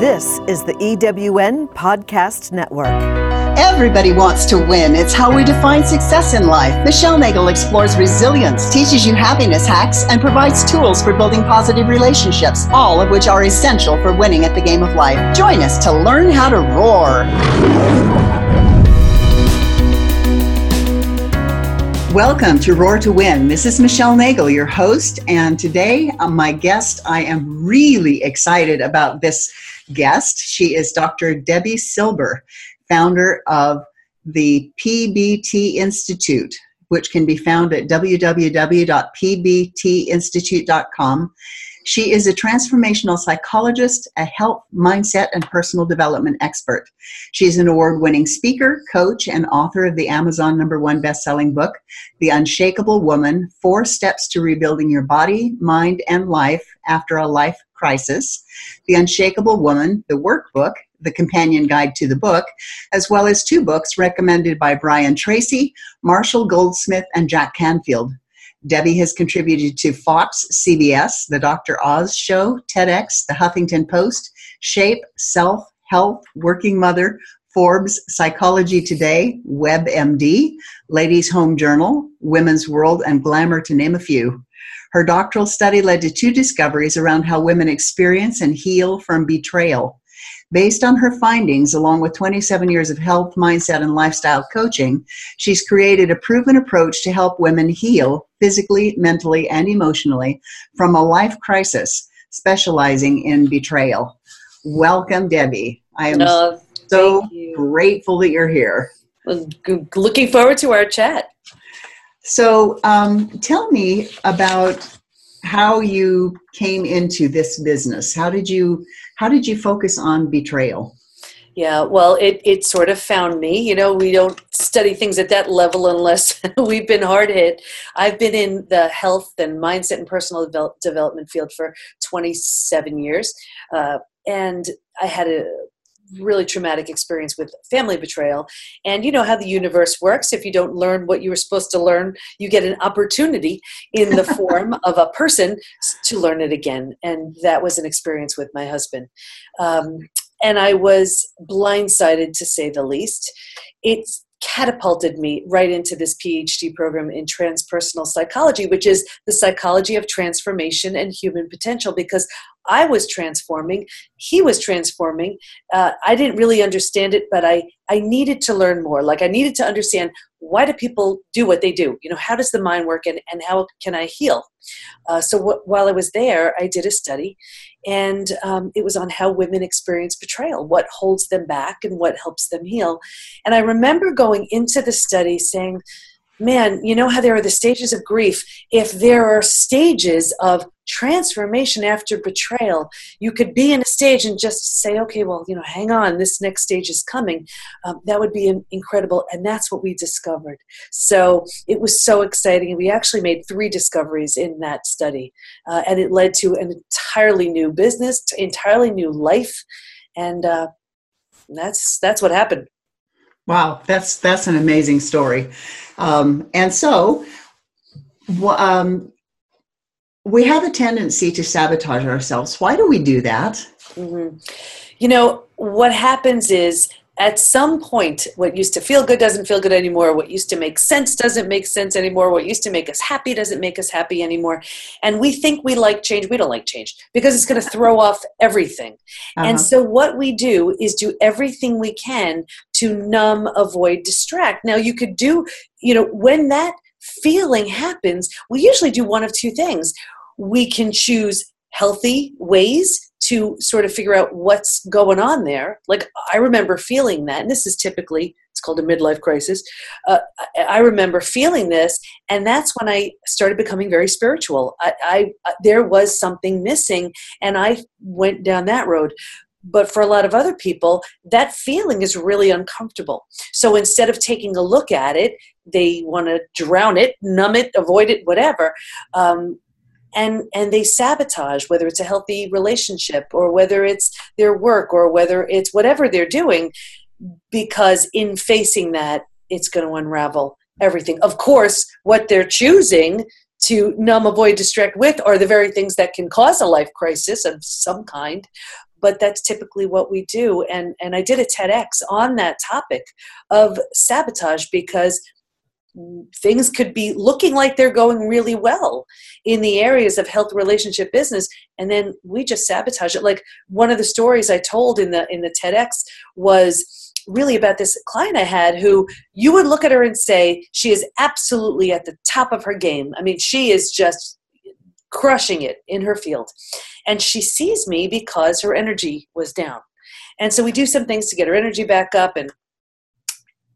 This is the EWN Podcast Network. Everybody wants to win. It's how we define success in life. Michelle Nagel explores resilience, teaches you happiness hacks, and provides tools for building positive relationships, all of which are essential for winning at the game of life. Join us to learn how to roar. Welcome to Roar to Win. This is Michelle Nagel, your host, and today uh, my guest, I am really excited about this guest. She is Dr. Debi Silber, founder of the PBT Institute, which can be found at www.pbtinstitute.com. She is a transformational psychologist, a health, mindset, and personal development expert. She's an award winning speaker, coach, and author of the Amazon number one best selling book, The Unshakable Woman Four Steps to Rebuilding Your Body, Mind, and Life After a Life Crisis, The Unshakable Woman, the workbook, the companion guide to the book, as well as two books recommended by Brian Tracy, Marshall Goldsmith, and Jack Canfield. Debi has contributed to Fox, CBS, The Dr. Oz Show, TEDx, The Huffington Post, Shape, Self, Health, Working Mother, Forbes, Psychology Today, WebMD, Ladies Home Journal, Women's World, and Glamour, to name a few. Her doctoral study led to two discoveries around how women experience and heal from betrayal. Based on her findings, along with 27 years of health, mindset, and lifestyle coaching, she's created a proven approach to help women heal physically, mentally, and emotionally from a life crisis, specializing in betrayal. Welcome, Debi. I am so grateful that you're here. Looking forward to our chat. So, um, tell me about how you came into this business. How did you how did you focus on betrayal? Yeah, well, it, it sort of found me. You know, we don't study things at that level unless we've been hard hit. I've been in the health and mindset and personal develop, development field for 27 years. Uh, and I had a really traumatic experience with family betrayal. And you know how the universe works. If you don't learn what you were supposed to learn, you get an opportunity in the form of a person to learn it again. And that was an experience with my husband. Um, and I was blindsided to say the least. It's catapulted me right into this PhD program in transpersonal psychology, which is the psychology of transformation and human potential, because I was transforming, he was transforming. Uh, I didn't really understand it, but I, I needed to learn more. Like I needed to understand why do people do what they do? You know, how does the mind work and, and how can I heal? Uh, so wh- while I was there, I did a study and um, it was on how women experience betrayal, what holds them back and what helps them heal. And I remember going into the study saying, man, you know how there are the stages of grief. If there are stages of transformation after betrayal, you could be in a stage and just say, okay, well, you know, hang on, this next stage is coming. Um, that would be incredible. And that's what we discovered. So it was so exciting. We actually made three discoveries in that study, uh, and it led to an entirely new business, entirely new life. And uh, that's that's what happened. Wow, that's that's an amazing story. Um, and so, um, we have a tendency to sabotage ourselves. Why do we do that? Mm-hmm. You know, what happens is at some point, what used to feel good doesn't feel good anymore. What used to make sense doesn't make sense anymore. What used to make us happy doesn't make us happy anymore. And we think we like change. We don't like change because it's going to throw off everything. Uh-huh. And so, what we do is do everything we can to numb, avoid, distract. Now, you could do, you know, when that feeling happens, we usually do one of two things. We can choose healthy ways to sort of figure out what's going on there. Like I remember feeling that, and this is typically it's called a midlife crisis. Uh, I remember feeling this, and that's when I started becoming very spiritual. I, I there was something missing, and I went down that road. But for a lot of other people, that feeling is really uncomfortable. So instead of taking a look at it, they want to drown it, numb it, avoid it, whatever. Um, and and they sabotage whether it's a healthy relationship or whether it's their work or whether it's whatever they're doing because in facing that it's going to unravel everything of course what they're choosing to numb avoid distract with are the very things that can cause a life crisis of some kind but that's typically what we do. And and I did a TEDx on that topic of sabotage because things could be looking like they're going really well in the areas of health relationship business and then we just sabotage it. Like one of the stories i told in the in the tedx was really about this client i had who you would look at her and say she is absolutely at the top of her game. I mean she is just crushing it in her field. And she sees me because her energy was down. And so we do some things to get her energy back up and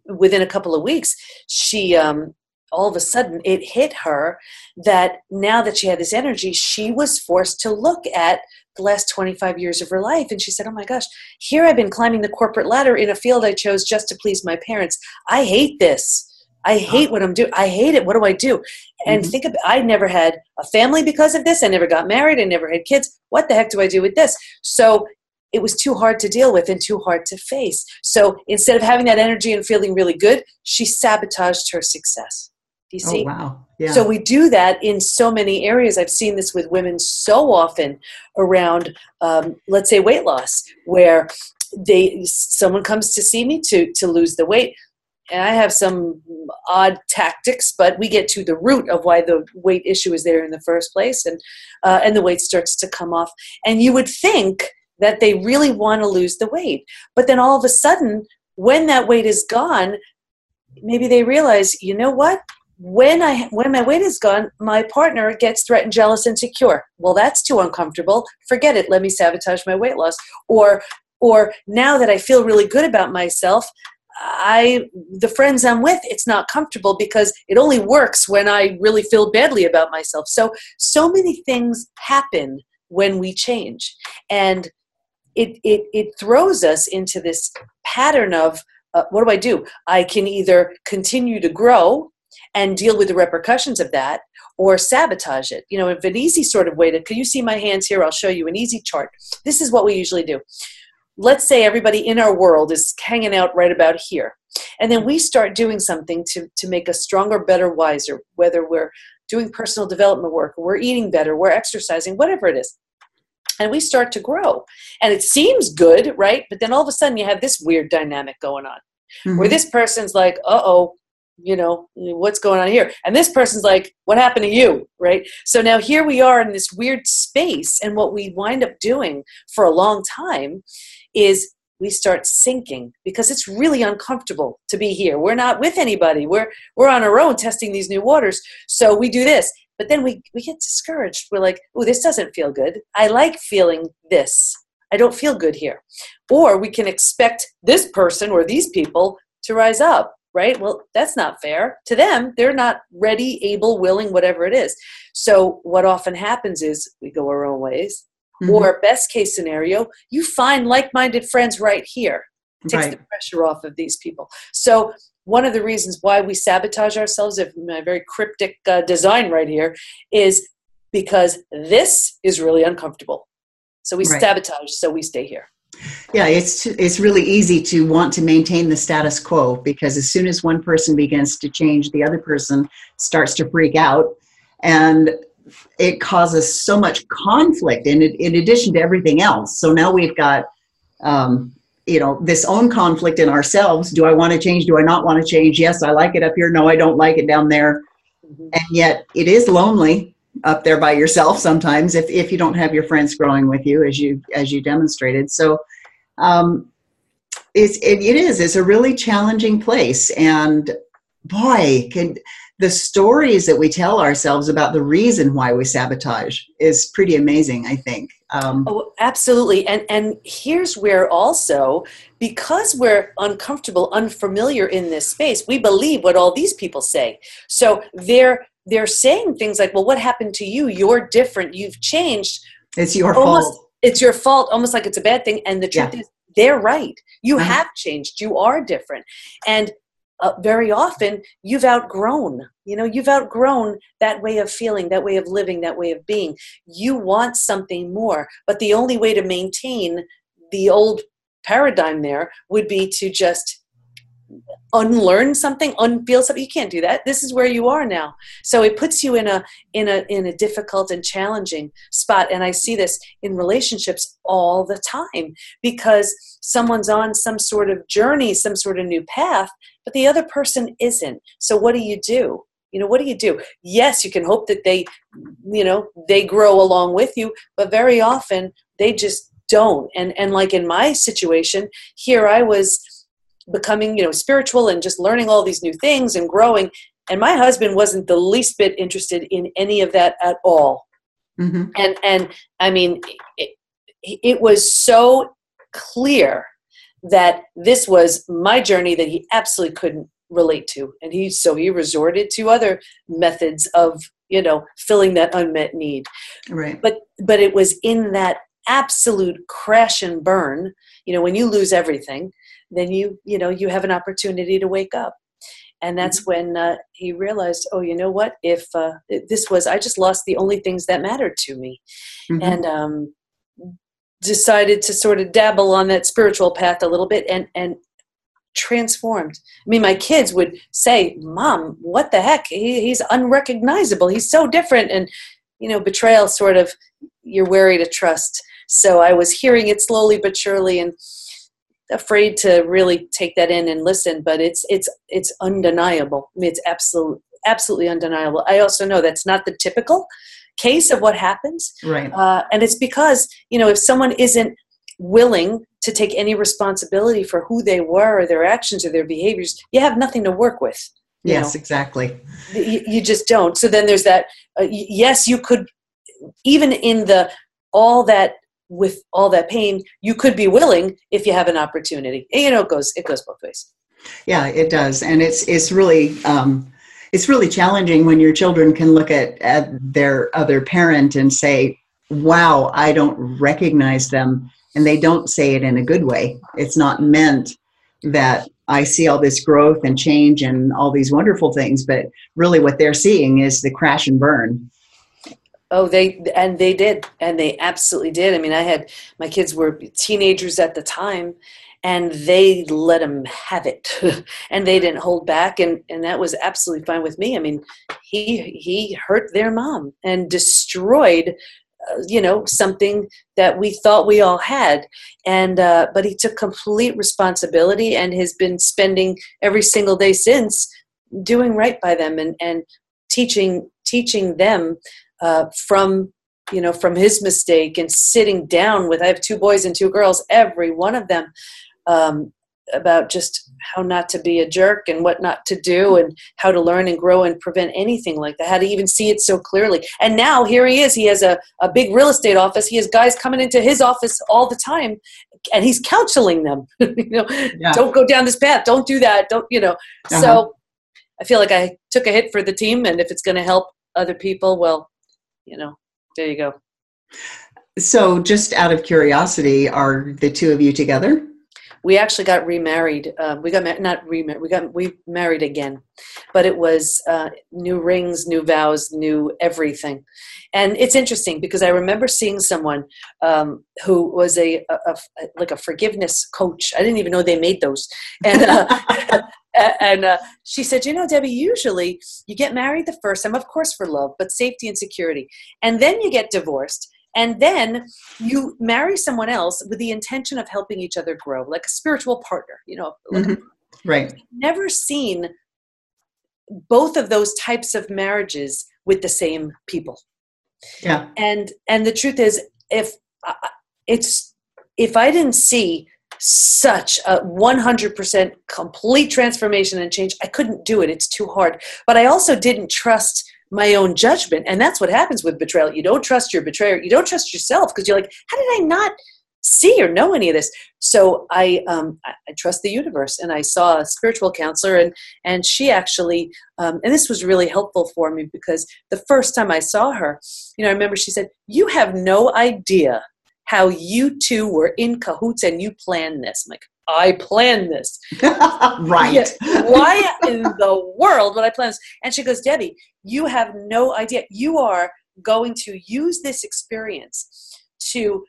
within a couple of weeks, she um, all of a sudden it hit her that now that she had this energy, she was forced to look at the last 25 years of her life. And she said, Oh my gosh, here I've been climbing the corporate ladder in a field I chose just to please my parents. I hate this. I hate what I'm doing. I hate it. What do I do? And mm-hmm. think about I never had a family because of this. I never got married. I never had kids. What the heck do I do with this? So it was too hard to deal with and too hard to face. So instead of having that energy and feeling really good, she sabotaged her success. Do you oh, see? Oh, wow. Yeah. So we do that in so many areas. I've seen this with women so often around, um, let's say, weight loss, where they someone comes to see me to to lose the weight and I have some odd tactics, but we get to the root of why the weight issue is there in the first place, and uh, and the weight starts to come off. And you would think that they really want to lose the weight. But then all of a sudden, when that weight is gone, maybe they realize, you know what? When I when my weight is gone, my partner gets threatened, jealous, insecure. Well, that's too uncomfortable. Forget it. Let me sabotage my weight loss. Or or now that I feel really good about myself, I the friends I'm with, it's not comfortable because it only works when I really feel badly about myself. So so many things happen when we change. And it, it, it throws us into this pattern of uh, what do I do? I can either continue to grow and deal with the repercussions of that or sabotage it. You know, if an easy sort of way to, can you see my hands here? I'll show you an easy chart. This is what we usually do. Let's say everybody in our world is hanging out right about here. And then we start doing something to, to make us stronger, better, wiser, whether we're doing personal development work, or we're eating better, we're exercising, whatever it is and we start to grow. And it seems good right? But then all of a sudden you have this weird dynamic going on mm-hmm. where this person's like uh-oh you know what's going on here? And this person's like what happened to you? Right? So now here we are in this weird space and what we wind up doing for a long time is we start sinking because it's really uncomfortable to be here. We're not with anybody. We're we're on our own testing these new waters. So we do this but then we, we get discouraged. We're like, oh, this doesn't feel good. I like feeling this. I don't feel good here. Or we can expect this person or these people to rise up, right? Well, that's not fair. To them, they're not ready, able, willing, whatever it is. So, what often happens is we go our own ways. Mm-hmm. Or, best case scenario, you find like minded friends right here. It takes right. the pressure off of these people. So, one of the reasons why we sabotage ourselves, if my very cryptic uh, design right here, is because this is really uncomfortable. So we right. sabotage, so we stay here. Yeah, it's it's really easy to want to maintain the status quo because as soon as one person begins to change, the other person starts to freak out, and it causes so much conflict. In in addition to everything else, so now we've got um, you know this own conflict in ourselves. Do i want to change? Do i not want to change? Yes i like it up here. No i don't like it down there. Mm-hmm. and yet it is lonely up there by yourself sometimes if, if you don't have your friends growing with you as you as you demonstrated. So um, it's it, it is it's a really challenging place. And boy can the stories that we tell ourselves about the reason why we sabotage is pretty amazing i think. Um, oh absolutely. And and here's where also because we're uncomfortable unfamiliar in this space we believe what all these people say. So they're they're saying things like well what happened to you? You're different. You've changed. It's your almost, fault. it's your fault almost like it's a bad thing. And the truth yeah. is they're right. You uh-huh. have changed. You are different. And uh, very often you've outgrown. You know you've outgrown that way of feeling that way of living that way of being. You want something more but the only way to maintain the old paradigm there would be to just unlearn something unfeel something. You can't do that. This is where you are now. So it puts you in a in a in a difficult and challenging spot. And i see this in relationships all the time because someone's on some sort of journey some sort of new path but the other person isn't. So what do you do? You know what do you do? Yes you can hope that they you know they grow along with you but very often they just don't. And and like in my situation here i was becoming you know spiritual and just learning all these new things and growing and my husband wasn't the least bit interested in any of that at all. Mm-hmm. and and i mean it, it was so clear that this was my journey that he absolutely couldn't relate to. And he so he resorted to other methods of you know filling that unmet need. Right. But but it was in that absolute crash and burn you know when you lose everything then you you know you have an opportunity to wake up. And that's mm-hmm. when uh, he realized oh you know what? If uh, this was i just lost the only things that mattered to me. Mm-hmm. and um, decided to sort of dabble on that spiritual path a little bit and and transformed. I mean my kids would say mom what the heck? He, he's unrecognizable. He's so different. And you know betrayal sort of you're wary to trust. So i was hearing it slowly but surely and afraid to really take that in and listen but it's it's it's undeniable. I mean, it's absolute absolutely undeniable. I also know that's not the typical case of what happens. Right. Uh, and it's because you know if someone isn't willing to take any responsibility for who they were or their actions or their behaviors you have nothing to work with yes know? exactly. You, you, just don't. So then there's that uh, yes you could even in the all that with all that pain you could be willing if you have an opportunity. And, you know it goes it goes both ways. Yeah it does. And it's it's really um it's really challenging when your children can look at, at their other parent and say wow i don't recognize them and they don't say it in a good way it's not meant that i see all this growth and change and all these wonderful things but really what they're seeing is the crash and burn Oh, they and they did, and they absolutely did. I mean, I had my kids were teenagers at the time, and they let him have it, and they didn't hold back, and and that was absolutely fine with me. I mean, he he hurt their mom and destroyed uh, you know something that we thought we all had. And uh, but he took complete responsibility and has been spending every single day since doing right by them and and teaching teaching them uh, from you know from his mistake and sitting down with i have two boys and two girls every one of them um, about just how not to be a jerk and what not to do and how to learn and grow and prevent anything like that how to even see it so clearly and now here he is he has a, a big real estate office he has guys coming into his office all the time and he's counseling them you know yeah. don't go down this path don't do that don't you know uh-huh. so i feel like i took a hit for the team and if it's going to help other people well you know, there you go. So, just out of curiosity, are the two of you together? We actually got remarried. Um, we got not remarried. We got we married again, but it was uh, new rings, new vows, new everything. And it's interesting because I remember seeing someone um, who was a, a, a, like a forgiveness coach. I didn't even know they made those, and uh, and uh, she said, You know, Debi, usually you get married the first time, of course, for love, but safety and security. And then you get divorced. And then you marry someone else with the intention of helping each other grow, like a spiritual partner, you know. Like mm-hmm. Right. never seen both of those types of marriages with the same people. Yeah. And and the truth is, if uh, it's if I didn't see such a 100% complete transformation and change. I couldn't do it. It's too hard. But I also didn't trust my own judgment. And that's what happens with betrayal. You don't trust your betrayer. You don't trust yourself because you're like, how did I not see or know any of this? So I, um, I, trust the universe. And I saw a spiritual counselor, and, and she actually, um, and this was really helpful for me because the first time I saw her, you know, I remember she said, You have no idea how you two were in cahoots and you planned this. I'm like, I planned this. right. Yeah. Why in the world would I plan this? And she goes, Debi, you have no idea. You are going to use this experience to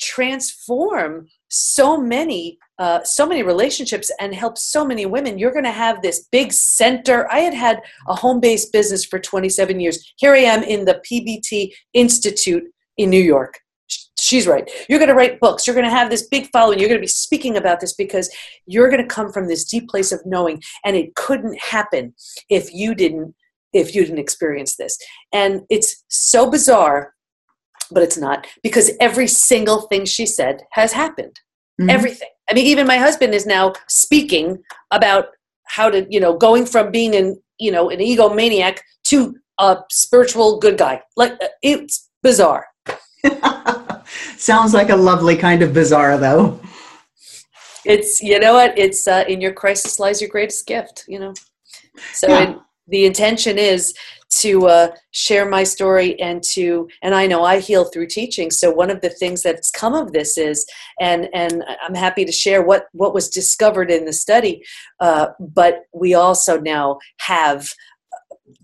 transform so many uh, so many relationships and help so many women you're going to have this big center i had had a home-based business for 27 years here i am in the pbt institute in new york she's right you're going to write books you're going to have this big following you're going to be speaking about this because you're going to come from this deep place of knowing and it couldn't happen if you didn't if you didn't experience this and it's so bizarre but it's not because every single thing she said has happened. Mm-hmm. Everything. I mean, even my husband is now speaking about how to, you know, going from being an, you know, an egomaniac to a spiritual good guy. Like uh, it's bizarre. Sounds like a lovely kind of bizarre, though. It's you know what? It's uh, in your crisis lies your greatest gift. You know, so yeah. it, the intention is to uh, share my story and to and i know i heal through teaching so one of the things that's come of this is and and i'm happy to share what what was discovered in the study uh, but we also now have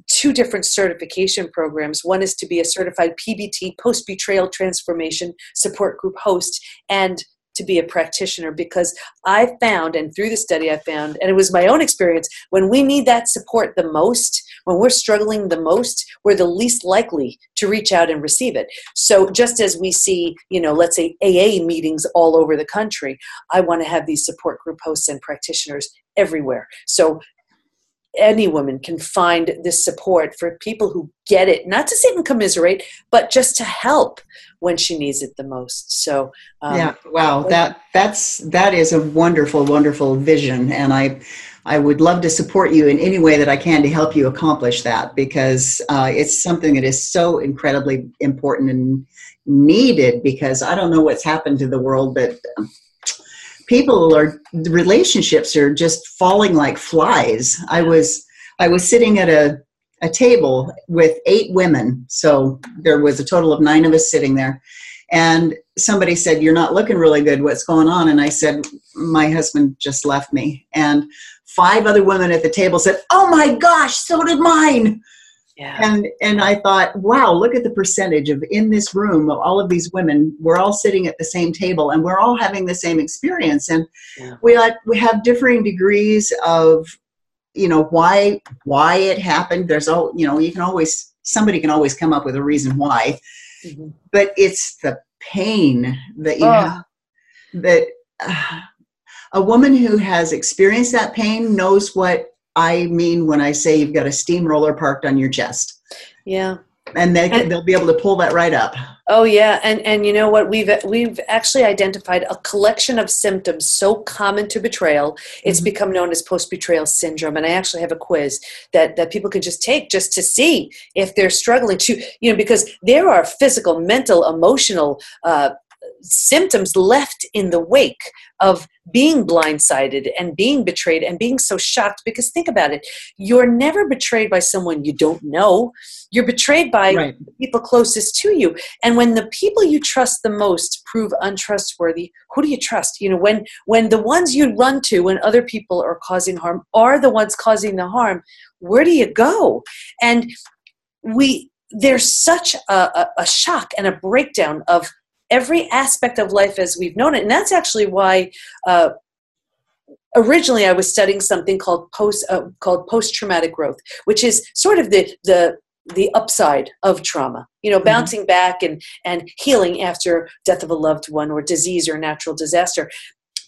two different certification programs. One is to be a certified PBT, post betrayal transformation support group host, and to be a practitioner because I found, and through the study I found, and it was my own experience, when we need that support the most, when we're struggling the most, we're the least likely to reach out and receive it. So just as we see, you know, let's say AA meetings all over the country, I want to have these support group hosts and practitioners everywhere. So any woman can find this support for people who get it. Not to sit and commiserate but just to help when she needs it the most. So um, yeah wow that that's that is a wonderful wonderful vision and i i would love to support you in any way that i can to help you accomplish that because uh, it's something that is so incredibly important and needed because i don't know what's happened to the world but people are relationships are just falling like flies. I was i was sitting at a a table with eight women so there was a total of nine of us sitting there. And somebody said you're not looking really good. What's going on? And i said my husband just left me. And five other women at the table said oh my gosh so did mine yeah. And and I thought, wow, look at the percentage of in this room of all of these women. We're all sitting at the same table, and we're all having the same experience, and yeah. we like we have differing degrees of, you know, why why it happened. There's all you know, you can always somebody can always come up with a reason why, mm-hmm. but it's the pain that you oh. have that. Uh, a woman who has experienced that pain knows what I mean when I say you've got a steamroller parked on your chest. Yeah. And they and, they'll be able to pull that right up. Oh yeah, and and you know what we've we've actually identified a collection of symptoms so common to betrayal. It's mm-hmm. become known as post betrayal syndrome, and I actually have a quiz that that people can just take just to see if they're struggling to you know because there are physical, mental, emotional uh, symptoms left in the wake of being blindsided and being betrayed and being so shocked. Because think about it you're never betrayed by someone you don't know. You're betrayed by right. people closest to you. And when the people you trust the most prove untrustworthy who do you trust? You know when when the ones you run to when other people are causing harm are the ones causing the harm where do you go? And we there's such a, a, a shock and a breakdown of every aspect of life as we've known it. And that's actually why uh, originally I was studying something called post uh, called post traumatic growth, which is sort of the the the upside of trauma you know mm-hmm. bouncing mm-hmm. back and and healing after death of a loved one or disease or natural disaster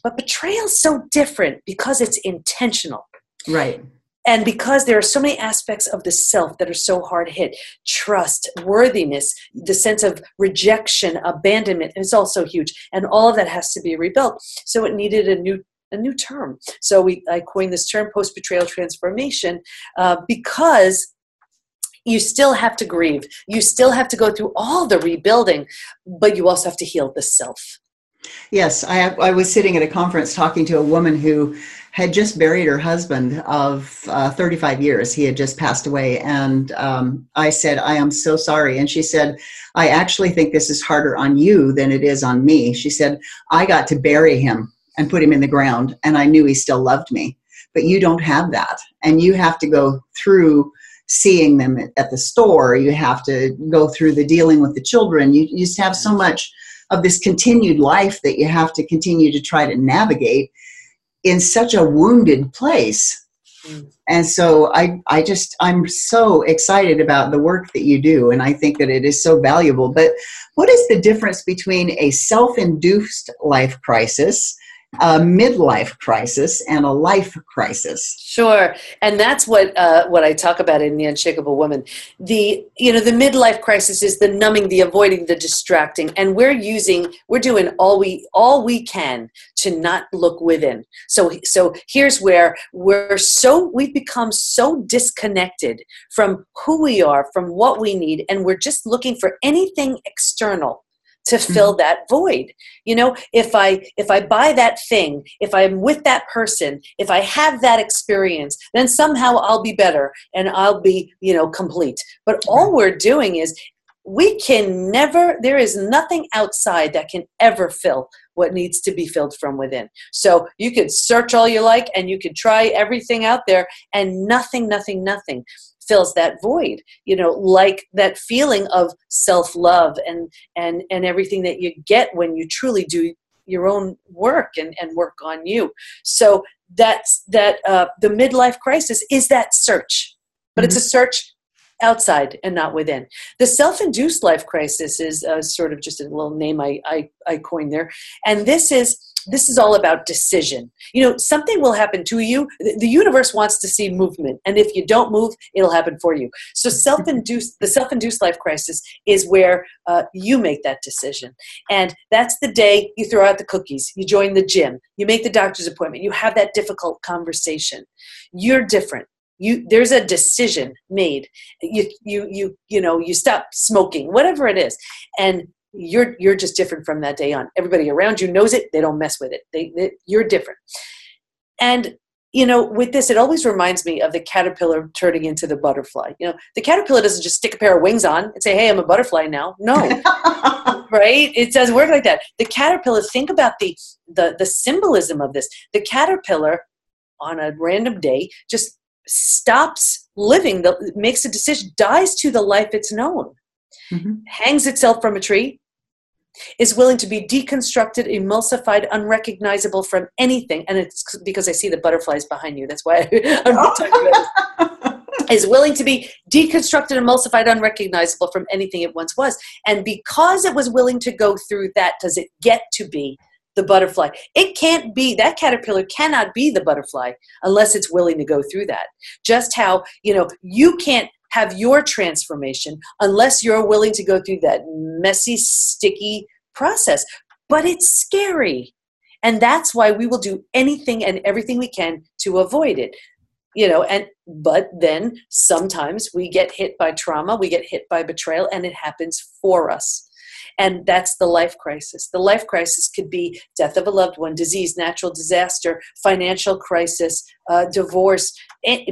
but betrayal is so different because it's intentional right and because there are so many aspects of the self that are so hard hit trust worthiness the sense of rejection abandonment is also huge. And all of that has to be rebuilt. So it needed a new a new term. So we i coined this term post betrayal transformation uh, because you still have to grieve. You still have to go through all the rebuilding but you also have to heal the self. Yes, I, I was sitting at a conference talking to a woman who had just buried her husband of uh, 35 years. He had just passed away. And um, I said, I am so sorry. And she said, I actually think this is harder on you than it is on me. She said, I got to bury him and put him in the ground, and I knew he still loved me. But you don't have that. And you have to go through seeing them at the store. You have to go through the dealing with the children. You, you just have so much of this continued life that you have to continue to try to navigate in such a wounded place. Mm. And so I, I just, I'm so excited about the work that you do, and I think that it is so valuable. But what is the difference between a self induced life crisis a midlife crisis and a life crisis. Sure, and that's what uh, what I talk about in the Unshakable Woman. The you know the midlife crisis is the numbing, the avoiding, the distracting, and we're using we're doing all we all we can to not look within. So so here's where we're so we've become so disconnected from who we are, from what we need, and we're just looking for anything external to fill mm-hmm. that void. You know if i if i buy that thing if i'm with that person if i have that experience then somehow i'll be better and i'll be you know complete. But all we're doing is we can never there is nothing outside that can ever fill what needs to be filled from within so you could search all you like and you could try everything out there and nothing nothing nothing fills that void you know like that feeling of self-love and and and everything that you get when you truly do your own work and, and work on you so that's that uh, the midlife crisis is that search but mm-hmm. it's a mm-hmm. search outside and not within. The self induced life crisis is uh, sort of just a little name I, I, I coined there. And this is this is all about decision. You know, something will happen to you. The universe wants to see movement, and if you don't move, it'll happen for you. So, self-induced, the self-induced life crisis is where uh, you make that decision, and that's the day you throw out the cookies, you join the gym, you make the doctor's appointment, you have that difficult conversation. You're different you there's a decision made. You you you you know you stop smoking whatever it is. And you're you're just different from that day on. Everybody around you knows it. They don't mess with it. They, they you're different. And you know with this it always reminds me of the caterpillar turning into the butterfly. You know the caterpillar doesn't just stick a pair of wings on and say hey i'm a butterfly now. No. Right? It doesn't work like that. The caterpillar think about the the the symbolism of this. The caterpillar on a random day just stops living, the, makes a decision, dies to the life it's known, mm-hmm. hangs itself from a tree, is willing to be deconstructed, emulsified, unrecognizable from anything. And it's because I see the butterflies behind you. That's why I'm talking about Is willing to be deconstructed, emulsified, unrecognizable from anything it once was. And because it was willing to go through that, does it get to be the butterfly. It can't be, that caterpillar cannot be the butterfly unless it's willing to go through that. Just how, you know, you can't have your transformation unless you're willing to go through that messy, sticky process. But it's scary. And that's why we will do anything and everything we can to avoid it. You know, and but then sometimes we get hit by trauma, we get hit by betrayal, and it happens for us and that's the life crisis. The life crisis could be death of a loved one, disease, natural disaster, financial crisis, uh, divorce,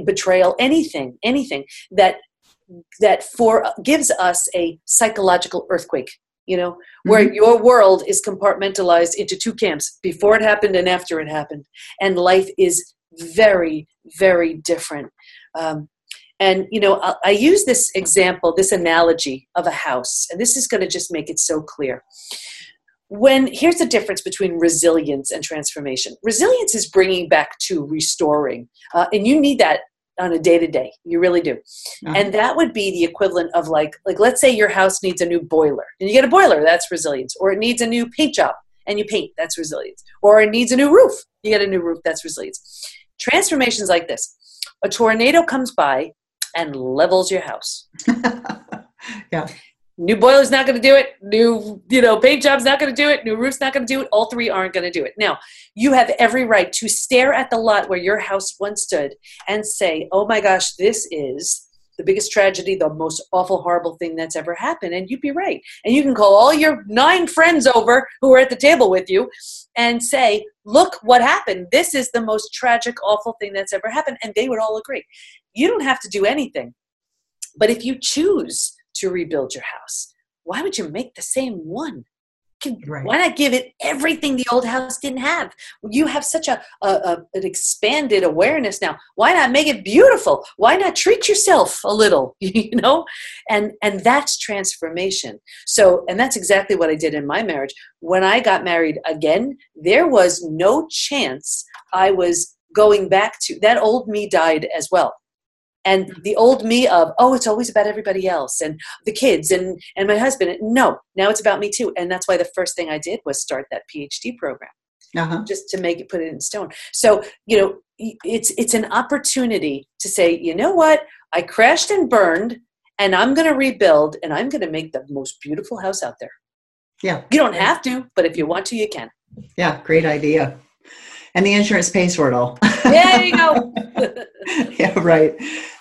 betrayal, anything, anything that that for gives us a psychological earthquake you know where mm-hmm. your world is compartmentalized into two camps before it happened and after it happened and life is very very different um, and, you know, I, I use this example, this analogy of a house, and this is going to just make it so clear. When here's the difference between resilience and transformation resilience is bringing back to restoring, uh, and you need that on a day to day you really do uh-huh. and that would be the equivalent of like like let's say your house needs a new boiler and you get a boiler that's resilience or it needs a new paint job and you paint that's resilience or it needs a new roof you get a new roof that's resilience transformations like this a tornado comes by and levels your house. yeah. New boiler's not going to do it. New, you know, paint job's not going to do it. New roof's not going to do it. All three aren't going to do it. Now, you have every right to stare at the lot where your house once stood and say, "Oh my gosh, this is the biggest tragedy, the most awful, horrible thing that's ever happened. And you'd be right. And you can call all your nine friends over who are at the table with you and say, Look what happened. This is the most tragic, awful thing that's ever happened. And they would all agree. You don't have to do anything. But if you choose to rebuild your house, why would you make the same one? Can, Right. Why not give it everything the old house didn't have? You have such a, a, a an expanded awareness now. Why not make it beautiful? Why not treat yourself a little? You know, and and that's transformation. So, and that's exactly what I did in my marriage. When I got married again, there was no chance I was going back to that old me died as well and the old me of oh it's always about everybody else and the kids and and my husband no now it's about me too and that's why the first thing i did was start that phd program Uh-huh. just to make it put it in stone so you know it's it's an opportunity to say you know what i crashed and burned and i'm going to rebuild and i'm going to make the most beautiful house out there Yeah. you don't have to but if you want to you can Yeah. Great idea. And the insurance pays for it all. there you go yeah, right.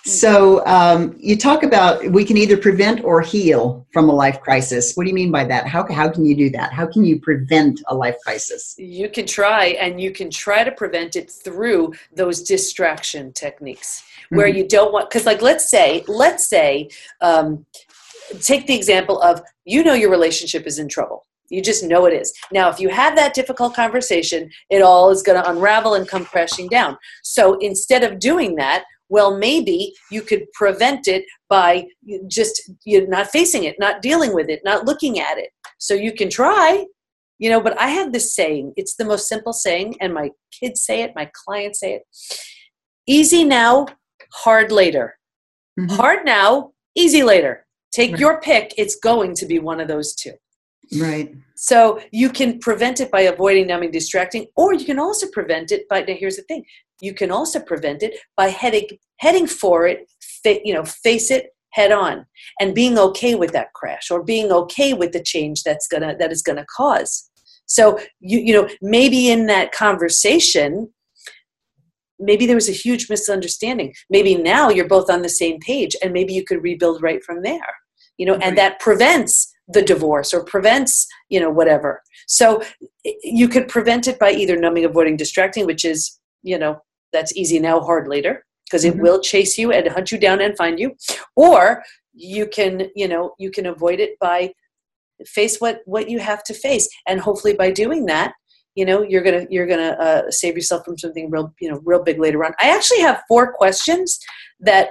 So um, you talk about we can either prevent or heal from a life crisis. What do you mean by that? How, how can you do that? How can you prevent a life crisis? You can try, and you can try to prevent it through those distraction techniques where Mhm. you don't want, because, like, let's say, let's say, um, take the example of you know your relationship is in trouble. You just know it is. Now, if you have that difficult conversation, it all is going to unravel and come crashing down. So instead of doing that, well, maybe you could prevent it by just you know, not facing it, not dealing with it, not looking at it. So you can try, you know, but I have this saying. It's the most simple saying, and my kids say it, my clients say it. Easy now, hard later. Mhm. Hard now, easy later. Take Right. your pick. It's going to be one of those two. Right. So you can prevent it by avoiding numbing, distracting, or you can also prevent it by. Now, here's the thing: you can also prevent it by heading heading for it. Fa- you know, face it head on, and being okay with that crash, or being okay with the change that's gonna that is gonna cause. So you you know maybe in that conversation, maybe there was a huge misunderstanding. Maybe now you're both on the same page, and maybe you could rebuild right from there. You know, Right. and that prevents the divorce or prevents you know whatever. So you could prevent it by either numbing avoiding distracting which is you know that's easy now hard later because it Mhm. will chase you and hunt you down and find you. Or you can you know you can avoid it by face what what you have to face. And hopefully by doing that you know you're gonna you're gonna uh, save yourself from something real you know real big later on. I actually have four questions that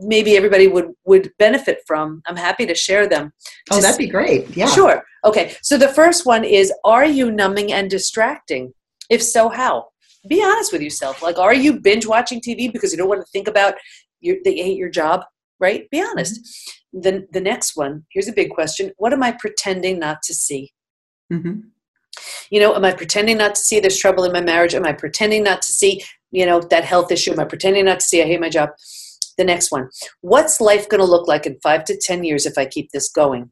maybe everybody would would benefit from i'm happy to share them Oh, that'd be great. Yeah. Sure. Okay. So the first one is Are you numbing and distracting? If so, how? Be honest with yourself. Like, are you binge watching TV because you don't want to think about your, that you hate your job? Right? Be honest. Then the next one, here's a big question What am I pretending not to see? hmm You know, am I pretending not to see there's trouble in my marriage? Am I pretending not to see, you know, that health issue? Am I pretending not to see I hate my job? The next one, what's life going to look like in five to 10 years if I keep this going?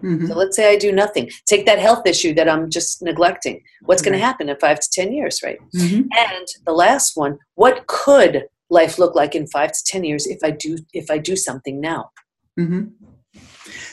hmm So let's say I do nothing. Take that health issue that I'm just neglecting. What's going to happen in five to 10 years, right? hmm And the last one, what could life look like in five to 10 years if I do if I do something now? hmm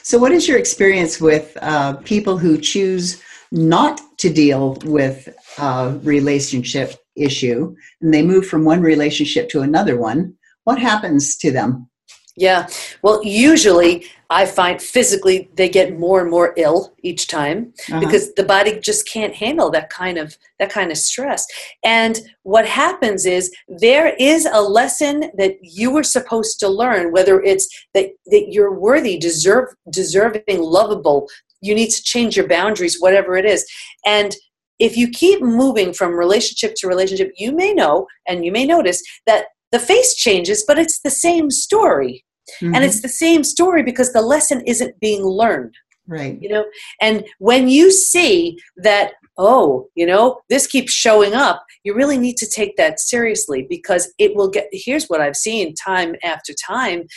So, what is your experience with uh, people who choose not to deal with a relationship issue and they move from one relationship to another one? What happens to them? Yeah. Well, usually I find physically they get more and more ill each time Uh-huh. because the body just can't handle that kind of that kind of stress. And what happens is there is a lesson that you were supposed to learn whether it's that that you're worthy, deserve deserving, lovable, you need to change your boundaries whatever it is. And if you keep moving from relationship to relationship, you may know and you may notice that the face changes, but it's the same story. Mhm. And it's the same story because the lesson isn't being learned, right. you know? And when you see that, oh, you know, this keeps showing up, you really need to take that seriously because it will get, here's what I've seen time after time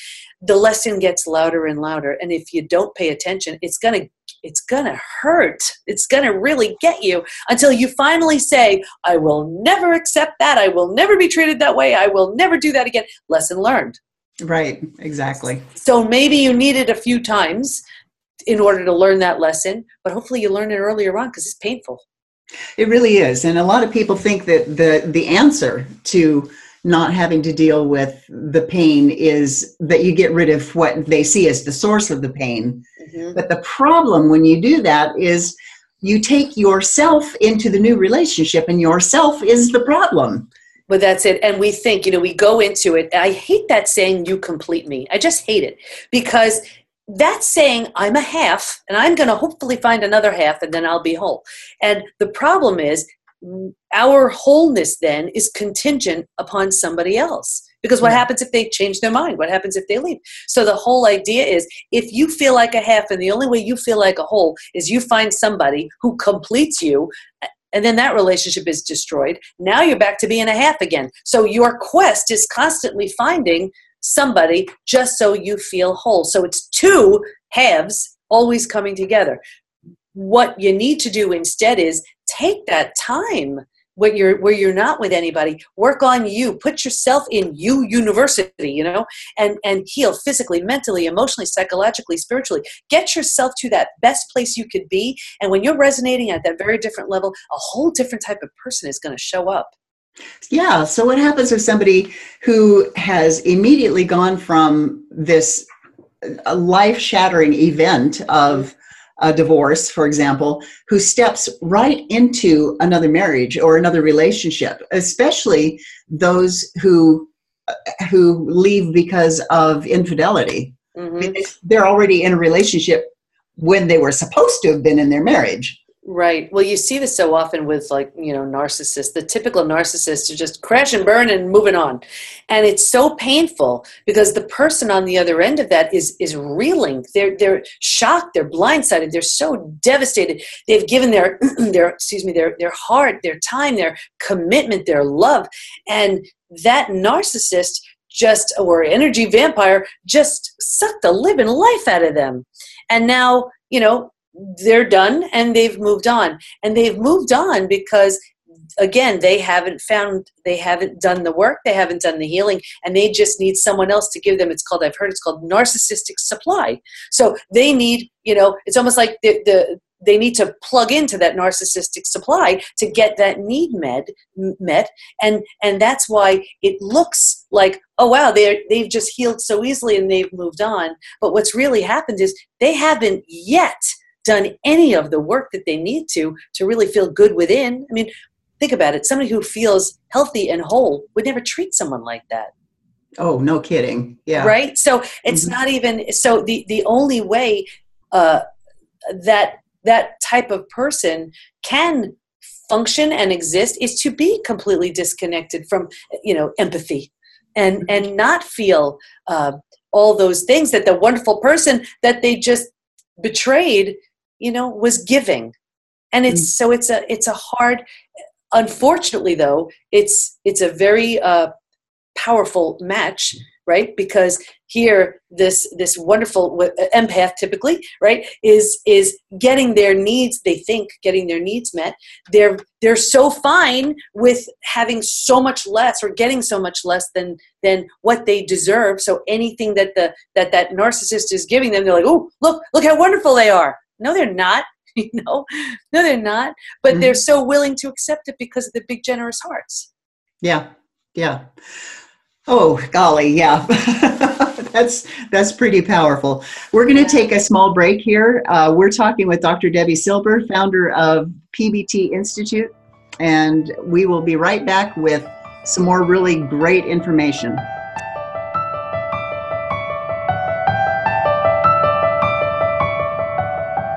the lesson gets louder and louder. And if you don't pay attention, it's going to it's going to hurt. It's going to really get you until you finally say, I will never accept that. I will never be treated that way. I will never do that again. Lesson learned. Right. Exactly. So maybe you need it a few times in order to learn that lesson, but hopefully you learn it earlier on because it's painful. It really is, and a lot of people think that the the answer to not having to deal with the pain is that you get rid of what they see as the source of the pain. Mhm. But the problem when you do that is you take yourself into the new relationship and yourself is the problem. But that's it. And we think, you know, we go into it. I hate that saying, you complete me. I just hate it because that's saying I'm a half and I'm going to hopefully find another half and then I'll be whole. And the problem is, our wholeness then is contingent upon somebody else. Because what hmm. happens if they change their mind? What happens if they leave? So the whole idea is if you feel like a half and the only way you feel like a whole is you find somebody who completes you and then that relationship is destroyed. Now you're back to being a half again. So your quest is constantly finding somebody just so you feel whole. So it's two halves always coming together. What you need to do instead is take that time where you're where you're not with anybody. Work on you. Put yourself in you university you know and and heal physically mentally emotionally psychologically spiritually. Get yourself to that best place you could be. And when you're resonating at that very different level a whole different type of person is going to show up. Yeah so what happens if somebody who has immediately gone from this uh, life shattering event of a divorce, for example, who steps right into another marriage or another relationship, especially those who who leave because of infidelity. Mm-hmm. They're already in a relationship when they were supposed to have been in their marriage. Right. Well, you see this so often with like, you know, narcissists. The typical narcissist is just crash and burn and moving on. And it's so painful because the person on the other end of that is is reeling. They're they're shocked, they're blindsided, they're so devastated. They've given their their excuse me, their their heart, their time, their commitment, their love. And that narcissist just or energy vampire just sucked the living life out of them. And now, you know, they're done and they've moved on. And they've moved on because again they haven't found they haven't done the work they haven't done the healing and they just need someone else to give them it's called i've heard it's called narcissistic supply. So they need you know it's almost like the, the they need to plug into that narcissistic supply to get that need met met. And and that's why it looks like oh wow they they've just healed so easily and they've moved on. But what's really happened is they haven't yet done any of the work that they need to to really feel good within. I mean, think about it. Somebody who feels healthy and whole would never treat someone like that. Oh, no kidding. Yeah. Right? So it's mm-hmm. not even so the the only way uh that that type of person can function and exist is to be completely disconnected from you know empathy and mm-hmm. and not feel uh, all those things that the wonderful person that they just betrayed you know was giving. And it's mm. so it's a it's a hard unfortunately though it's it's a very uh, powerful match right? Because here this this wonderful empath typically right is is getting their needs they think getting their needs met. They're they're so fine with having so much less or getting so much less than than what they deserve. So anything that the that that narcissist is giving them they're like oh look look how wonderful they are no, they're not. You know, no, they're not. But mm-hmm. they're so willing to accept it because of the big, generous hearts. Yeah, yeah. Oh, golly, yeah. that's that's pretty powerful. We're going to yeah. take a small break here. Uh, we're talking with Dr. Debi Silber, founder of PBT Institute, and we will be right back with some more really great information.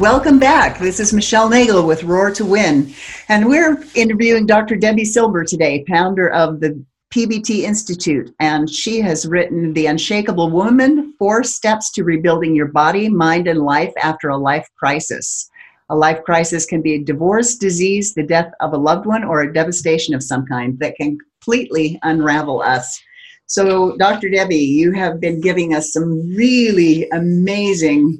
Welcome back. This is Michelle Nagel with Roar to Win, and we're interviewing Dr. Debi Silber today, founder of the PBT Institute, and she has written The Unshakable Woman Four Steps to Rebuilding Your Body, Mind, and Life After a Life Crisis. A life crisis can be a divorce, disease, the death of a loved one, or a devastation of some kind that can completely unravel us. So, Dr. Debi, you have been giving us some really amazing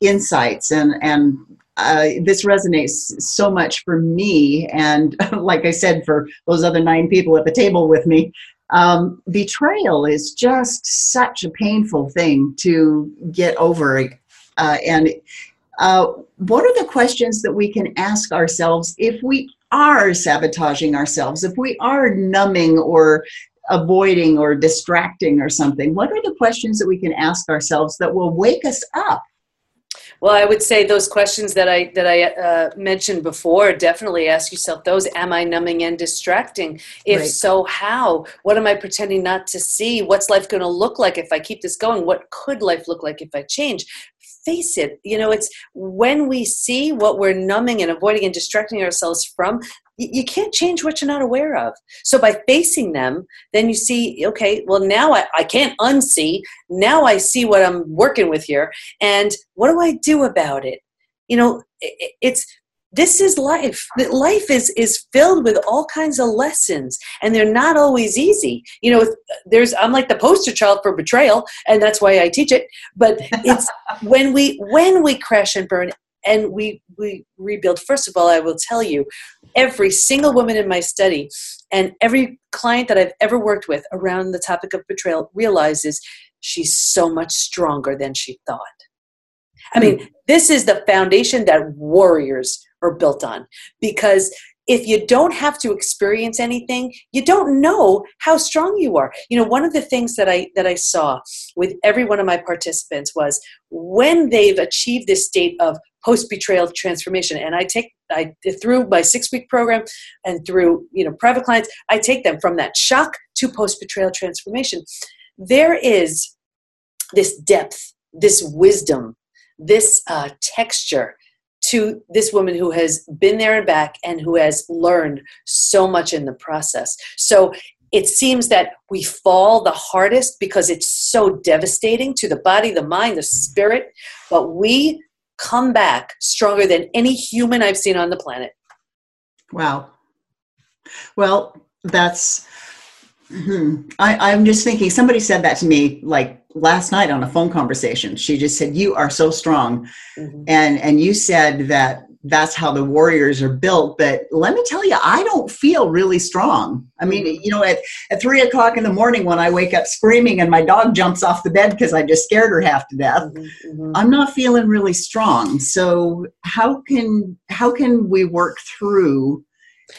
insights, and and uh, this resonates so much for me, and like I said, for those other nine people at the table with me. Um, betrayal is just such a painful thing to get over, uh, and uh, what are the questions that we can ask ourselves if we are sabotaging ourselves, if we are numbing or avoiding or distracting or something? What are the questions that we can ask ourselves that will wake us up? Well, I would say those questions that I that I uh, mentioned before. Definitely ask yourself those: Am I numbing and distracting? If right. so, how? What am I pretending not to see? What's life going to look like if I keep this going? What could life look like if I change? face it, you know, it's when we see what we're numbing and avoiding and distracting ourselves from, you can't change what you're not aware of. So by facing them, then you see, okay, well, now I, I can't unsee. Now I see what I'm working with here. And what do I do about it? You know, it's this is life life is is filled with all kinds of lessons and they're not always easy you know there's i'm like the poster child for betrayal and that's why i teach it but it's when we when we crash and burn and we we rebuild. First of all i will tell you every single woman in my study and every client that i've ever worked with around the topic of betrayal realizes she's so much stronger than she thought. I mean, hmm. this is the foundation that warriors are built on because if you don't have to experience anything you don't know how strong you are. You know one of the things that i that i saw with every one of my participants was when they've achieved this state of post betrayal transformation and i take i through my six week program and through you know private clients i take them from that shock to post betrayal transformation there is this depth this wisdom this uh, texture to this woman who has been there and back and who has learned so much in the process. So it seems that we fall the hardest because it's so devastating to the body, the mind, the spirit, but we come back stronger than any human I've seen on the planet. Wow. Well, that's Hmm. I, I'm just thinking, somebody said that to me like last night on a phone conversation. She just said, You are so strong. Mm-hmm. And and you said that that's how the warriors are built. But let me tell you, I don't feel really strong. I mean, mm-hmm. you know, at, at three o'clock in the morning when I wake up screaming and my dog jumps off the bed because I just scared her half to death, mm-hmm. mm-hmm. I'm not feeling really strong. So how can how can we work through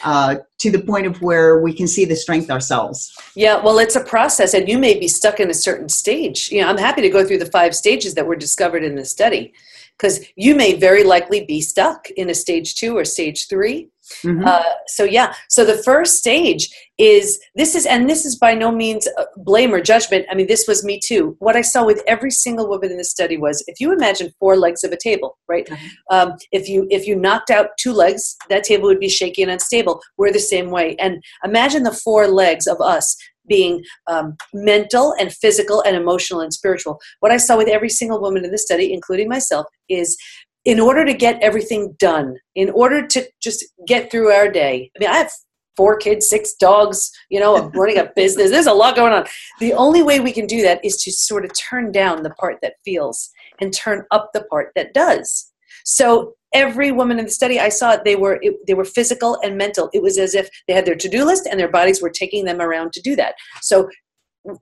uh, to the point of where we can see the strength ourselves. Yeah, well, it's a process, and you may be stuck in a certain stage. You know, I'm happy to go through the five stages that were discovered in the study because you may very likely be stuck in a stage two or stage three Mm-hmm. Uh, so yeah, so the first stage is this is and this is by no means blame or judgment. I mean, this was me too. What I saw with every single woman in the study was if you imagine four legs of a table, right? Mm-hmm. Um, if you if you knocked out two legs, that table would be shaky and unstable. We're the same way. And imagine the four legs of us being um, mental and physical and emotional and spiritual. What I saw with every single woman in the study, including myself, is in order to get everything done, in order to just get through our day, I mean, I have four kids, six dogs, you know, running a business. There's a lot going on. The only way we can do that is to sort of turn down the part that feels and turn up the part that does. So every woman in the study I saw, they were it, they were physical and mental. It was as if they had their to-do list and their bodies were taking them around to do that. So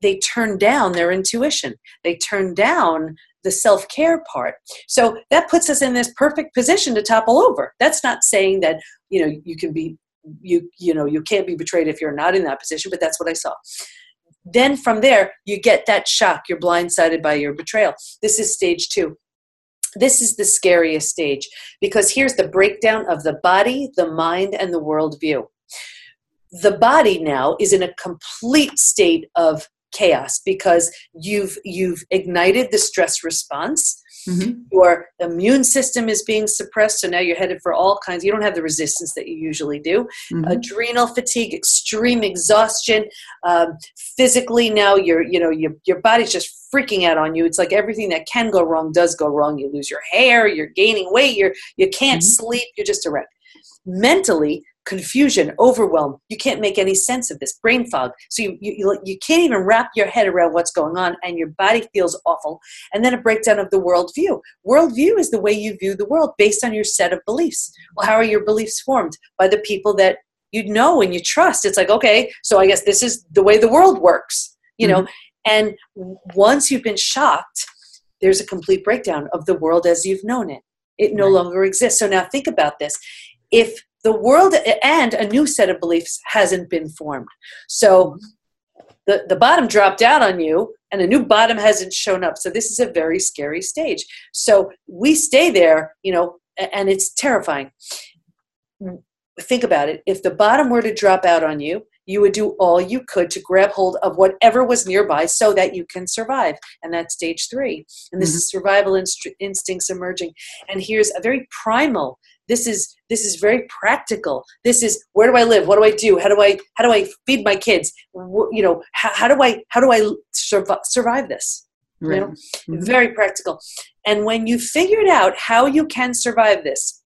they turned down their intuition. They turned down the self care part. So that puts us in this perfect position to topple over. That's not saying that you know you can be you you know you can't be betrayed if you're not in that position, but that's what I saw. Then from there, you get that shock. You're blindsided by your betrayal. This is stage two. This is the scariest stage because here's the breakdown of the body, the mind, and the worldview. The body now is in a complete state of chaos because you've you've ignited the stress response mm-hmm. your immune system is being suppressed so now you're headed for all kinds you don't have the resistance that you usually do mm-hmm. adrenal fatigue extreme exhaustion um, physically now you're you know your, your body's just freaking out on you it's like everything that can go wrong does go wrong you lose your hair you're gaining weight you're you can't mm-hmm. sleep you're just a wreck mentally confusion, overwhelm. You can't make any sense of this, brain fog. So you, you, you can't even wrap your head around what's going on, and your body feels awful. And then a breakdown of the worldview. Worldview is the way you view the world based on your set of beliefs. Well, how are your beliefs formed? By the people that you know and you trust. It's like, okay, so I guess this is the way the world works, you know. Mm-hmm. And once you've been shocked, there's a complete breakdown of the world as you've known it. It no right. longer exists. So now think about this. If the world and a new set of beliefs hasn't been formed. So the, the bottom dropped out on you and a new bottom hasn't shown up. So this is a very scary stage. So we stay there, you know, and it's terrifying. Think about it. If the bottom were to drop out on you, you would do all you could to grab hold of whatever was nearby so that you can survive. And that's stage three. And this mm-hmm. is survival inst- instincts emerging. And here's a very primal this is this is very practical. This is where do i live? What do i do? How do i how do i feed my kids? You know how, how do i how do i survive, survive this? Right. you know? Mm-hmm. very practical. And when you figured out how you can survive this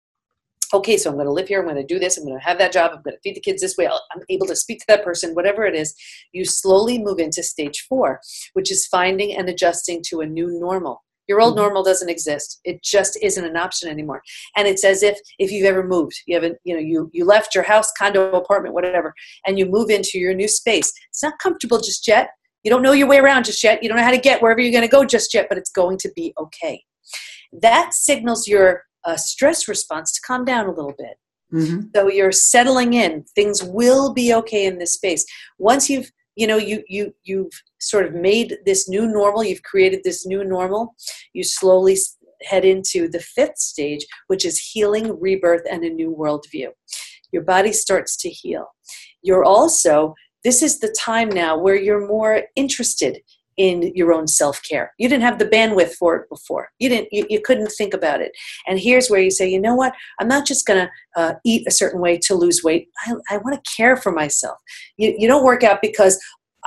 okay so i'm going to live here i'm going to do this i'm going to have that job i'm going to feed the kids this way i'm able to speak to that person whatever it is you slowly move into stage four which is finding and adjusting to a new normal your old mm-hmm. normal doesn't exist. It just isn't an option anymore. And it's as if if you've ever moved, you haven't, you know, you you left your house, condo, apartment, whatever, and you move into your new space. It's not comfortable just yet. You don't know your way around just yet. You don't know how to get wherever you're going to go just yet, but it's going to be okay. That signals your uh, stress response to calm down a little bit. Mm-hmm. So you're settling in. Things will be okay in this space. Once you've you know you you you've sort of made this new normal you've created this new normal. You slowly head into the fifth stage which is healing rebirth and a new worldview. Your body starts to heal. You're also this is the time now where you're more interested in your own self-care. You didn't have the bandwidth for it before. You didn't you, you couldn't think about it. And here's where you say you know what? I'm not just going to uh, eat a certain way to lose weight. I, I want to care for myself. You, you don't work out because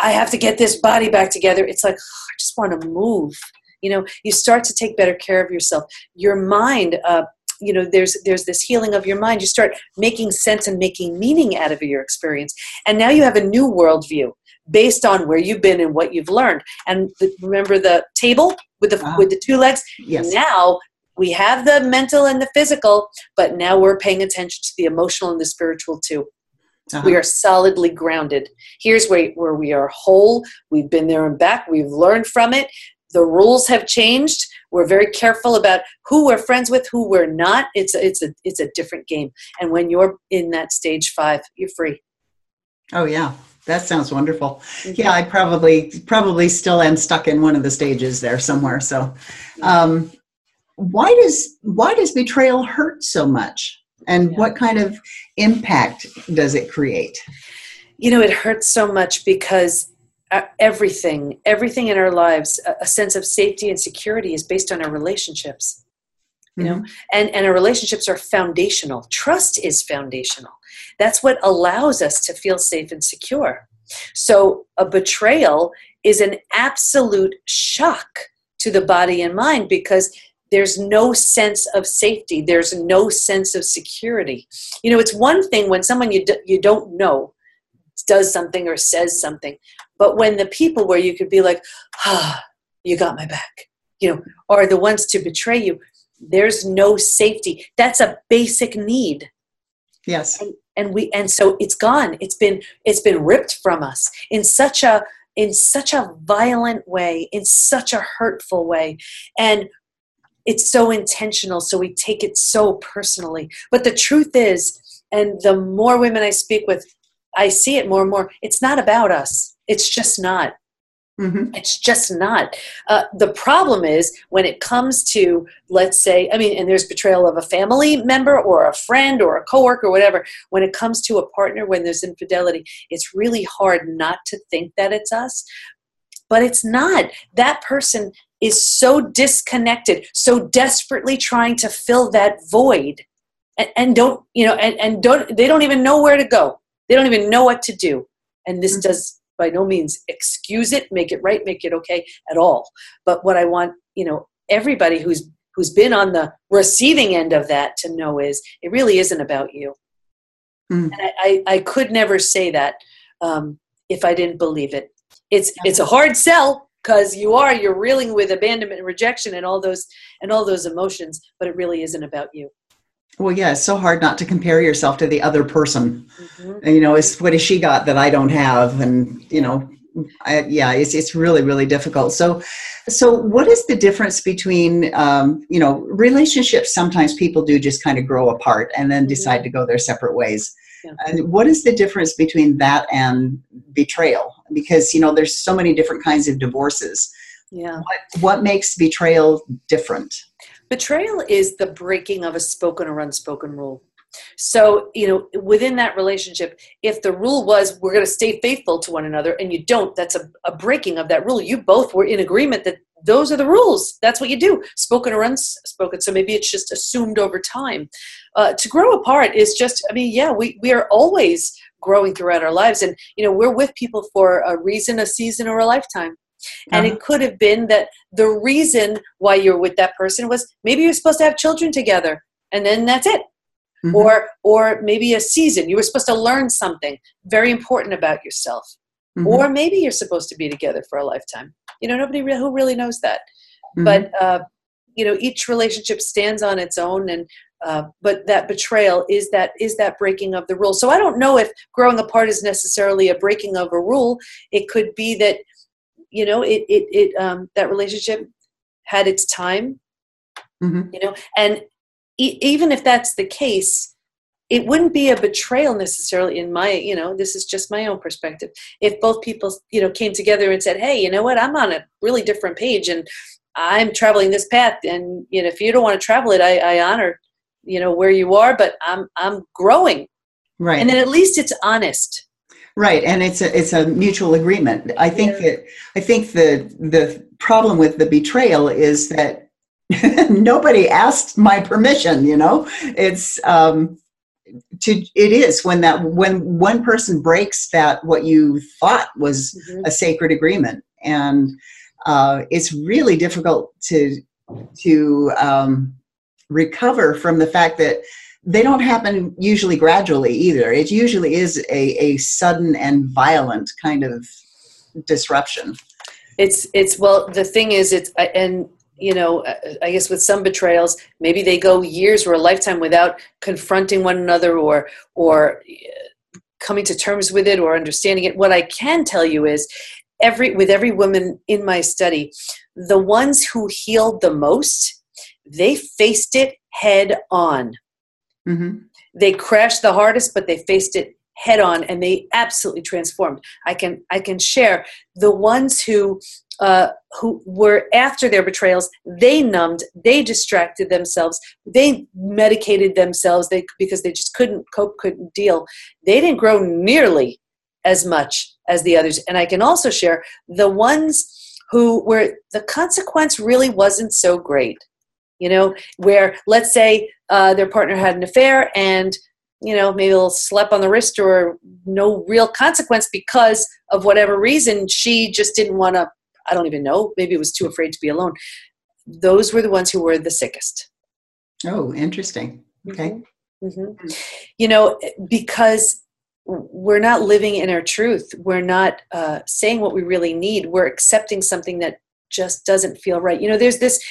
i have to get this body back together. It's like oh, i just want to move. You know you start to take better care of yourself. Your mind uh, you know there's there's this healing of your mind you start making sense and making meaning out of your experience and now you have a new worldview based on where you've been and what you've learned. And the, remember the table with the uh, with the two legs. Yes. Now we have the mental and the physical, but now we're paying attention to the emotional and the spiritual too. Uh-huh. We are solidly grounded. Here's where, where we are whole. We've been there and back. We've learned from it. The rules have changed. We're very careful about who we're friends with, who we're not. It's a, it's a it's a different game. And when you're in that stage five, you're free. Oh yeah, that sounds wonderful. Mm-hmm. Yeah, I probably probably still am stuck in one of the stages there somewhere. So, um, why does why does betrayal hurt so much, and yeah. what kind of impact does it create? You know, it hurts so much because everything everything in our lives, a sense of safety and security, is based on our relationships you know? Mm-hmm. and and our relationships are foundational. Trust is foundational. That's what allows us to feel safe and secure. So a betrayal is an absolute shock to the body and mind because there's no sense of safety. There's no sense of security. You know it's one thing when someone you, d- you don't know does something or says something. But when the people where you could be like ah you got my back you know are the ones to betray you there's no safety. That's a basic need. Yes. And, and we and so it's gone. It's been it's been ripped from us in such a in such a violent way in such a hurtful way. And it's so intentional so we take it so personally. But the truth is and the more women i speak with i see it more and more it's not about us it's just not Mm-hmm. It's just not. Uh, the problem is when it comes to, let's say, I mean, and there's betrayal of a family member or a friend or a coworker or whatever. When it comes to a partner, when there's infidelity, it's really hard not to think that it's us, but it's not. That person is so disconnected, so desperately trying to fill that void, and, and don't, you know, and, and don't, they don't even know where to go. They don't even know what to do. And this mm-hmm. does by no means excuse it, make it right, make it okay at all. But what I want, you know, everybody who's who's been on the receiving end of that to know is it really isn't about you. Mm. And I, I, I could never say that um, if I didn't believe it. It's it's a hard sell because you are you're reeling with abandonment and rejection and all those and all those emotions, but it really isn't about you. Well, yeah, it's so hard not to compare yourself to the other person. Mhm. And, you know, it's what has she got that I don't have, and you know, I, yeah, it's it's really really difficult. So, so what is the difference between um, you know relationships? Sometimes people do just kind of grow apart and then Mhm. decide to go their separate ways. Yeah. And what is the difference between that and betrayal? Because you know, there's so many different kinds of divorces. Yeah. What, What makes betrayal different? Betrayal is the breaking of a spoken or unspoken rule. So, you know, within that relationship, if the rule was we're going to stay faithful to one another and you don't, that's a, a breaking of that rule. You both were in agreement that those are the rules. That's what you do, spoken or unspoken. So maybe it's just assumed over time. Uh, to grow apart is just, I mean, yeah, we, we are always growing throughout our lives. And, you know, we're with people for a reason, a season, or a lifetime. And Uh-huh. it could have been that the reason why you're with that person was maybe you're supposed to have children together and then that's it. Mhm. Or or maybe a season. You were supposed to learn something very important about yourself. Mhm. Or maybe you're supposed to be together for a lifetime. You know, nobody re- who really knows that. Mhm. But uh, you know, each relationship stands on its own and uh, but that betrayal is that is that breaking of the rule. So I don't know if growing apart is necessarily a breaking of a rule. It could be that you know it it, it um, that relationship had its time Mhm. you know and e- even if that's the case it wouldn't be a betrayal necessarily in my you know this is just my own perspective if both people you know came together and said hey you know what i'm on a really different page and i'm traveling this path and you know if you don't want to travel it i, I honor you know where you are but i'm i'm growing right. and then at least it's honest Right, and it's a it's a mutual agreement. I think Yeah. that I think the the problem with the betrayal is that nobody asked my permission. You know, it's um, to it is when that when one person breaks that what you thought was Mhm. a sacred agreement, and uh, it's really difficult to to um, recover from the fact that they don't happen usually gradually either. It usually is a, a sudden and violent kind of disruption. it's it's well the thing is it's and you know I- i guess with some betrayals maybe they go years or a lifetime without confronting one another or or uh, coming to terms with it or understanding it what i can tell you is every with every woman in my study the ones who healed the most they faced it head on hmm they crashed the hardest but they faced it head on and they absolutely transformed. I can i can share the ones who uh, who were after their betrayals they numbed they distracted themselves they medicated themselves they because they just couldn't cope couldn't deal. They didn't grow nearly as much as the others. And i can also share the ones who were the consequence really wasn't so great you know where let's say uh, their partner had an affair and you know maybe a little slap on the wrist or no real consequence because of whatever reason she just didn't want to i don't even know maybe it was too afraid to be alone those were the ones who were the sickest Oh, interesting. Okay. Mhm. you know because we're not living in our truth we're not uh, saying what we really need we're accepting something that just doesn't feel right you know there's this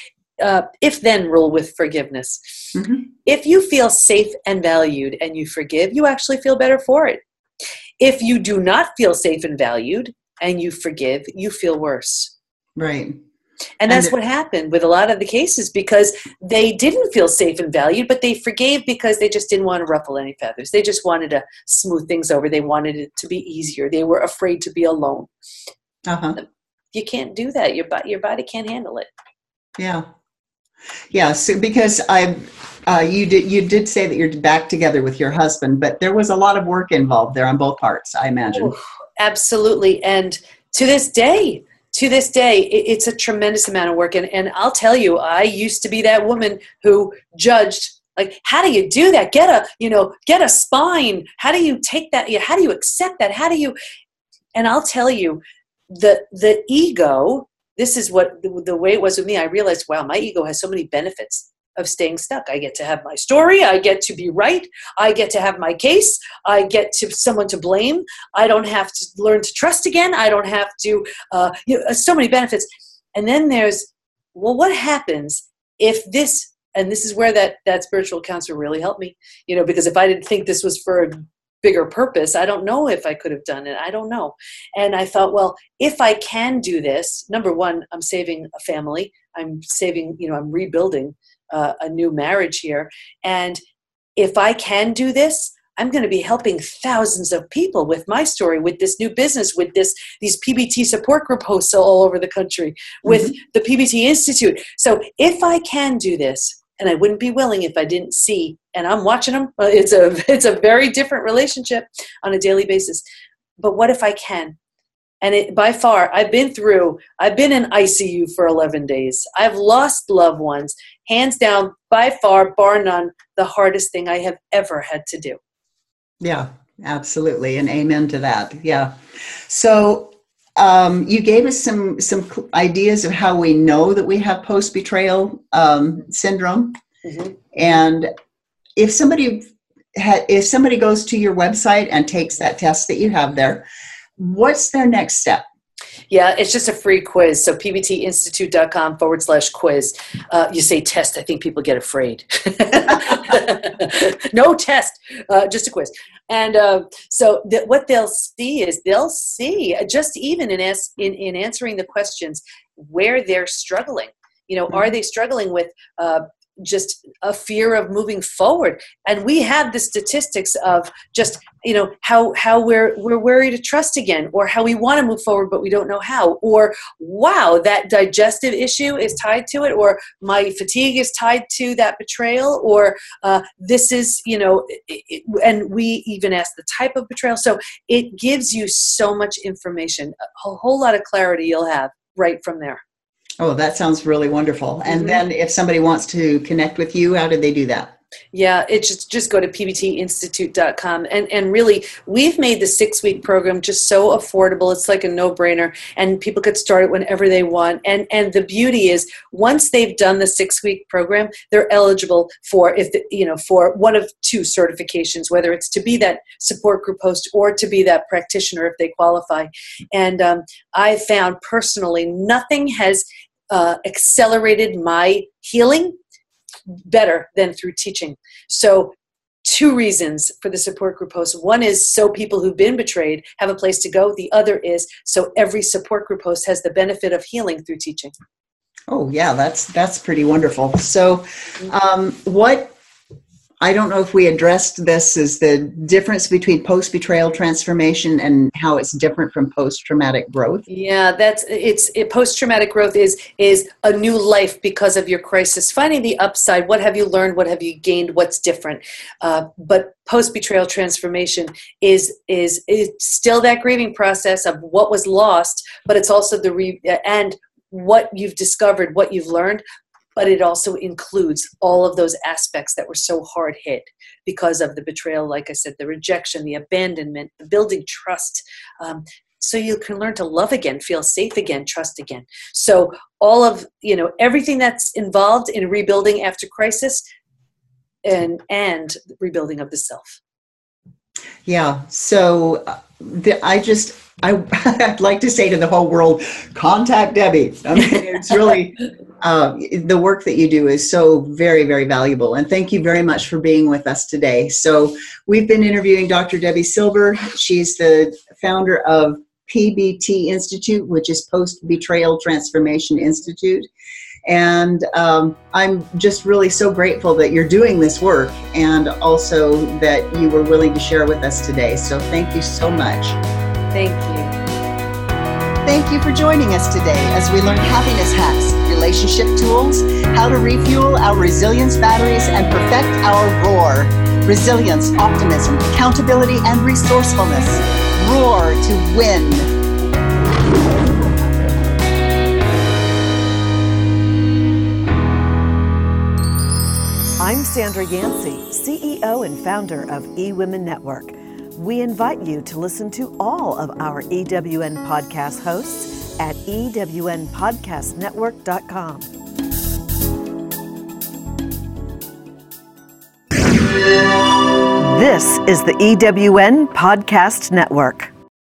uh, if then rule with forgiveness Mhm. if you feel safe and valued and you forgive you actually feel better for it if you do not feel safe and valued and you forgive you feel worse Right. and that's And- what happened with a lot of the cases because they didn't feel safe and valued, but they forgave because they just didn't want to ruffle any feathers. They just wanted to smooth things over. They wanted it to be easier. They were afraid to be alone. Uh huh. You can't do that. Your your body can't handle it. Yeah. Yeah. So because I, uh, you did you did say that you're back together with your husband, but there was a lot of work involved there on both parts. I imagine. Oof, absolutely. And to this day, to this day, it, it's a tremendous amount of work. And, and I'll tell you, I used to be that woman who judged like how do you do that get a you know get a spine how do you take that how do you accept that how do you and i'll tell you the the ego this is what the, the way it was with me i realized wow my ego has so many benefits of staying stuck. I get to have my story. I get to be right. I get to have my case. I get to someone to blame. I don't have to learn to trust again. I don't have to, uh, you know, so many benefits. And then there's, well, what happens if this and this is where that that spiritual counselor really helped me you know because if i didn't think this was for bigger purpose. I don't know if i could have done it. I don't know. And i thought well if i can do this number one i'm saving a family. I'm saving you know i'm rebuilding uh, a new marriage here. And if i can do this i'm going to be helping thousands of people with my story with this new business with this these pbt support group hosts all over the country with mm-hmm. the pbt institute. So if i can do this and I wouldn't be willing if I didn't see. And I'm watching them. Uh, it's a it's a very different relationship on a daily basis. But what if I can? And it, by far, I've been through. I've been in ICU for 11 days. I've lost loved ones. Hands down, by far, bar none, the hardest thing I have ever had to do. Yeah, absolutely, and amen to that. Yeah. So um, you gave us some some ideas of how we know that we have post betrayal um, syndrome, mm-hmm. and if somebody ha- if somebody goes to your website and takes that test that you have there, what's their next step? Yeah, it's just a free quiz. So pbtinstitute.com forward slash quiz. Uh, you say test, I think people get afraid. no test, uh, just a quiz. And uh, so th- what they'll see is they'll see just even in, as- in, in answering the questions where they're struggling. You know, mm-hmm. are they struggling with uh, just a fear of moving forward. And we have the statistics of just you know how how we're we're wary to trust again or how we want to move forward but we don't know how or wow that digestive issue is tied to it or my fatigue is tied to that betrayal or uh, this is you know it, and we even ask the type of betrayal. So it gives you so much information a whole lot of clarity you'll have right from there Oh, that sounds really wonderful. And mm-hmm. then if somebody wants to connect with you, how do they do that? Yeah, it's just just go to pbtinstitute.com and and really we've made the 6 week program just so affordable. It's like a no-brainer and people could start it whenever they want. And and the beauty is once they've done the 6 week program, they're eligible for if the, you know for one of two certifications whether it's to be that support group host or to be that practitioner if they qualify. And um, I found personally nothing has uh, accelerated my healing better than through teaching. So, two reasons for the support group host. One is so people who've been betrayed have a place to go. The other is so every support group host has the benefit of healing through teaching. Oh yeah, that's that's pretty wonderful. So, mm-hmm. um, what I don't know if we addressed this as the difference between post betrayal transformation and how it's different from post traumatic growth. Yeah, that's it's it, post traumatic growth is is a new life because of your crisis. Finding the upside. What have you learned? What have you gained? What's different? Uh, but post betrayal transformation is is is still that grieving process of what was lost, but it's also the re and what you've discovered, what you've learned, but it also includes all of those aspects that were so hard hit because of the betrayal, like I said, the rejection, the abandonment, the building trust. Um, so you can learn to love again, feel safe again, trust again. So all of you know everything that's involved in rebuilding after crisis, and and rebuilding of the self. Yeah. So uh, the, I just I, would like to say to the whole world, contact Debi. I mean, it's really uh, the work that you do is so very, very valuable. And thank you very much for being with us today. So we've been interviewing Dr. Debi Silber. She's the founder of PBT Institute, which is Post Betrayal Transformation Institute. And um, I'm just really so grateful that you're doing this work and also that you were willing to share with us today. So thank you so much. Thank you. Thank you for joining us today as we learn happiness hacks, relationship tools, how to refuel our resilience batteries, and perfect our roar. Resilience, optimism, accountability, and resourcefulness. Roar to win. Sandra Yancey, CEO and founder of eWomen Network. We invite you to listen to all of our EWN podcast hosts at ewnpodcastnetwork.com. This is the EWN Podcast Network.